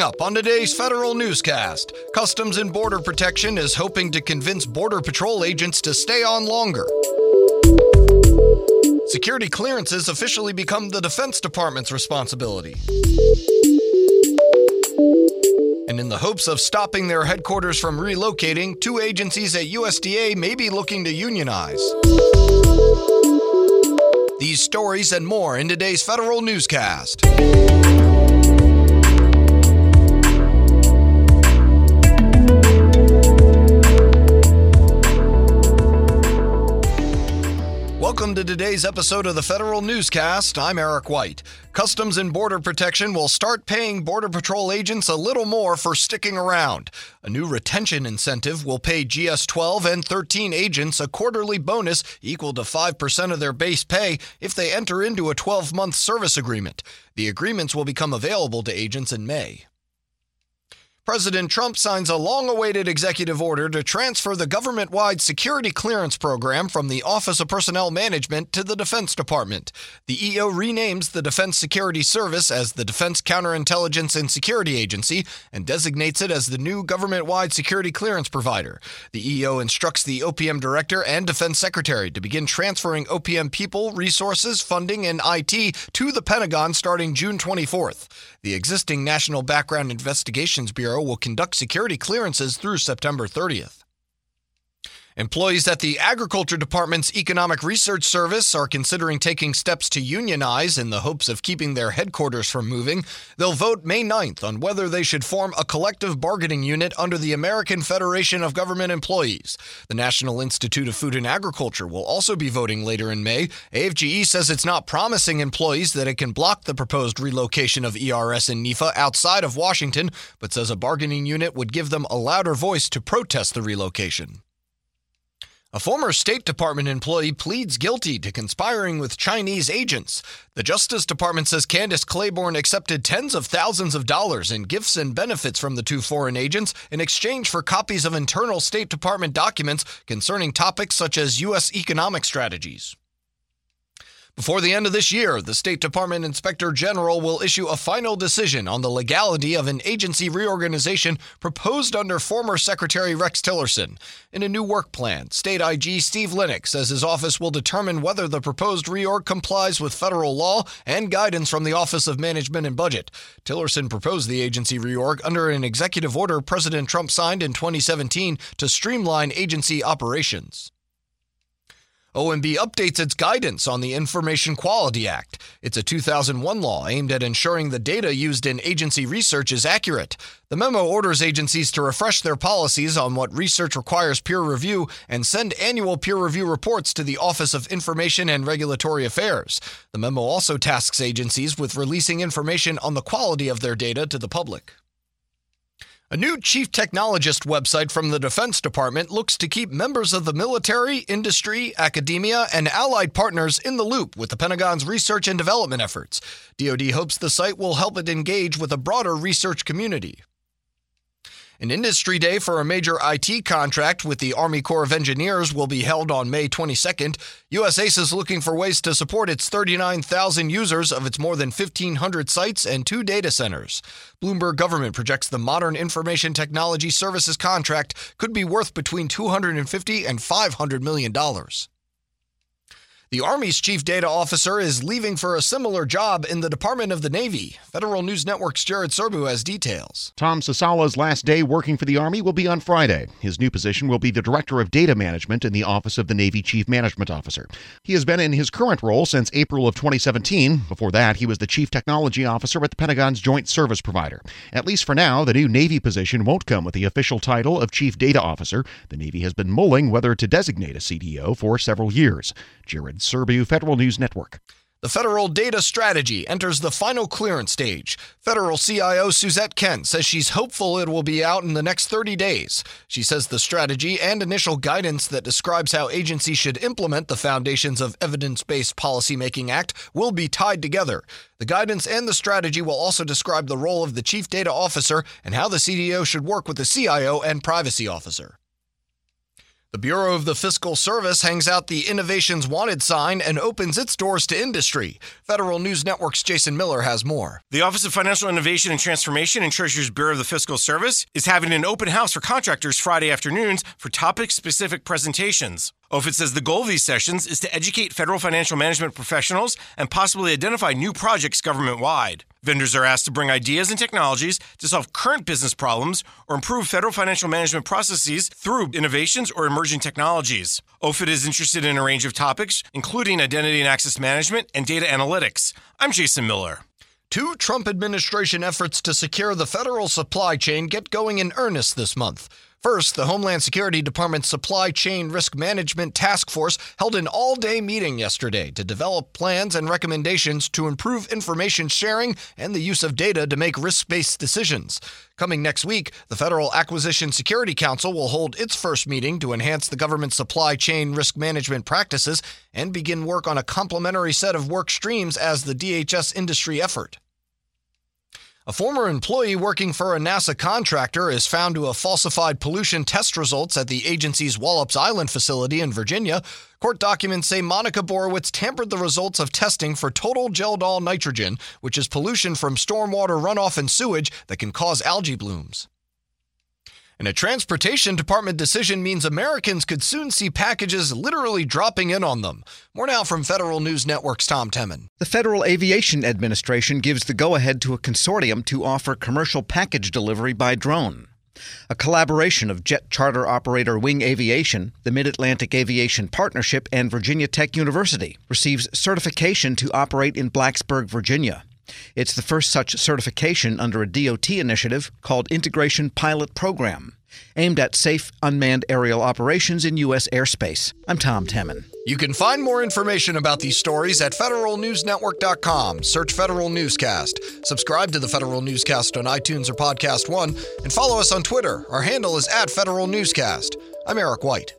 Coming up on today's federal newscast, Customs and Border Protection is hoping to convince Border Patrol agents to stay on longer. Security clearances officially become the Defense Department's responsibility. And in the hopes of stopping their headquarters from relocating, two agencies at USDA may be looking to unionize. These stories and more in today's federal newscast. Welcome to today's episode of the Federal Newscast. I'm Eric White. Customs and Border Protection will start paying Border Patrol agents a little more for sticking around. A new retention incentive will pay GS 12 and 13 agents a quarterly bonus equal to 5% of their base pay if they enter into a 12 month service agreement. The agreements will become available to agents in May. President Trump signs a long awaited executive order to transfer the government wide security clearance program from the Office of Personnel Management to the Defense Department. The EO renames the Defense Security Service as the Defense Counterintelligence and Security Agency and designates it as the new government wide security clearance provider. The EO instructs the OPM Director and Defense Secretary to begin transferring OPM people, resources, funding, and IT to the Pentagon starting June 24th. The existing National Background Investigations Bureau will conduct security clearances through September 30th. Employees at the Agriculture Department's Economic Research Service are considering taking steps to unionize in the hopes of keeping their headquarters from moving. They'll vote May 9th on whether they should form a collective bargaining unit under the American Federation of Government Employees. The National Institute of Food and Agriculture will also be voting later in May. AFGE says it's not promising employees that it can block the proposed relocation of ERS and NIFA outside of Washington, but says a bargaining unit would give them a louder voice to protest the relocation. A former State Department employee pleads guilty to conspiring with Chinese agents. The Justice Department says Candace Claiborne accepted tens of thousands of dollars in gifts and benefits from the two foreign agents in exchange for copies of internal State Department documents concerning topics such as U.S. economic strategies. Before the end of this year, the State Department Inspector General will issue a final decision on the legality of an agency reorganization proposed under former Secretary Rex Tillerson. In a new work plan, State IG Steve Linick says his office will determine whether the proposed reorg complies with federal law and guidance from the Office of Management and Budget. Tillerson proposed the agency reorg under an executive order President Trump signed in 2017 to streamline agency operations. OMB updates its guidance on the Information Quality Act. It's a 2001 law aimed at ensuring the data used in agency research is accurate. The memo orders agencies to refresh their policies on what research requires peer review and send annual peer review reports to the Office of Information and Regulatory Affairs. The memo also tasks agencies with releasing information on the quality of their data to the public. A new chief technologist website from the Defense Department looks to keep members of the military, industry, academia, and allied partners in the loop with the Pentagon's research and development efforts. DoD hopes the site will help it engage with a broader research community. An industry day for a major IT contract with the Army Corps of Engineers will be held on May 22nd. USACE is looking for ways to support its 39,000 users of its more than 1,500 sites and two data centers. Bloomberg government projects the Modern Information Technology Services contract could be worth between 250 and 500 million dollars. The Army's chief data officer is leaving for a similar job in the Department of the Navy. Federal News Network's Jared Serbu has details. Tom Sasala's last day working for the Army will be on Friday. His new position will be the Director of Data Management in the Office of the Navy Chief Management Officer. He has been in his current role since April of 2017. Before that, he was the Chief Technology Officer at the Pentagon's Joint Service Provider. At least for now, the new Navy position won't come with the official title of Chief Data Officer. The Navy has been mulling whether to designate a CDO for several years. Jared Serbu, Federal News Network. The federal data strategy enters the final clearance stage. Federal CIO Suzette Kent says she's hopeful it will be out in the next 30 days. She says the strategy and initial guidance that describes how agencies should implement the foundations of Evidence Based Policymaking Act will be tied together. The guidance and the strategy will also describe the role of the Chief Data Officer and how the CDO should work with the CIO and Privacy Officer. The Bureau of the Fiscal Service hangs out the Innovations Wanted sign and opens its doors to industry. Federal News Network's Jason Miller has more. The Office of Financial Innovation and Transformation and Treasurer's Bureau of the Fiscal Service is having an open house for contractors Friday afternoons for topic specific presentations. OFIT says the goal of these sessions is to educate federal financial management professionals and possibly identify new projects government wide. Vendors are asked to bring ideas and technologies to solve current business problems or improve federal financial management processes through innovations or emerging technologies. OFIT is interested in a range of topics, including identity and access management and data analytics. I'm Jason Miller. Two Trump administration efforts to secure the federal supply chain get going in earnest this month. First, the Homeland Security Department's Supply Chain Risk Management Task Force held an all day meeting yesterday to develop plans and recommendations to improve information sharing and the use of data to make risk based decisions. Coming next week, the Federal Acquisition Security Council will hold its first meeting to enhance the government's supply chain risk management practices and begin work on a complementary set of work streams as the DHS industry effort. A former employee working for a NASA contractor is found to have falsified pollution test results at the agency's Wallops Island facility in Virginia. Court documents say Monica Borowitz tampered the results of testing for total Kjeldahl nitrogen, which is pollution from stormwater runoff and sewage that can cause algae blooms. And a transportation department decision means Americans could soon see packages literally dropping in on them. More now from Federal News Network's Tom Temin. The Federal Aviation Administration gives the go ahead to a consortium to offer commercial package delivery by drone. A collaboration of jet charter operator Wing Aviation, the Mid Atlantic Aviation Partnership, and Virginia Tech University receives certification to operate in Blacksburg, Virginia. It's the first such certification under a DOT initiative called Integration Pilot Program, aimed at safe unmanned aerial operations in U.S. airspace. I'm Tom Temin. You can find more information about these stories at federalnewsnetwork.com. Search Federal Newscast. Subscribe to the Federal Newscast on iTunes or Podcast One, and follow us on Twitter. Our handle is at Federal Newscast. I'm Eric White.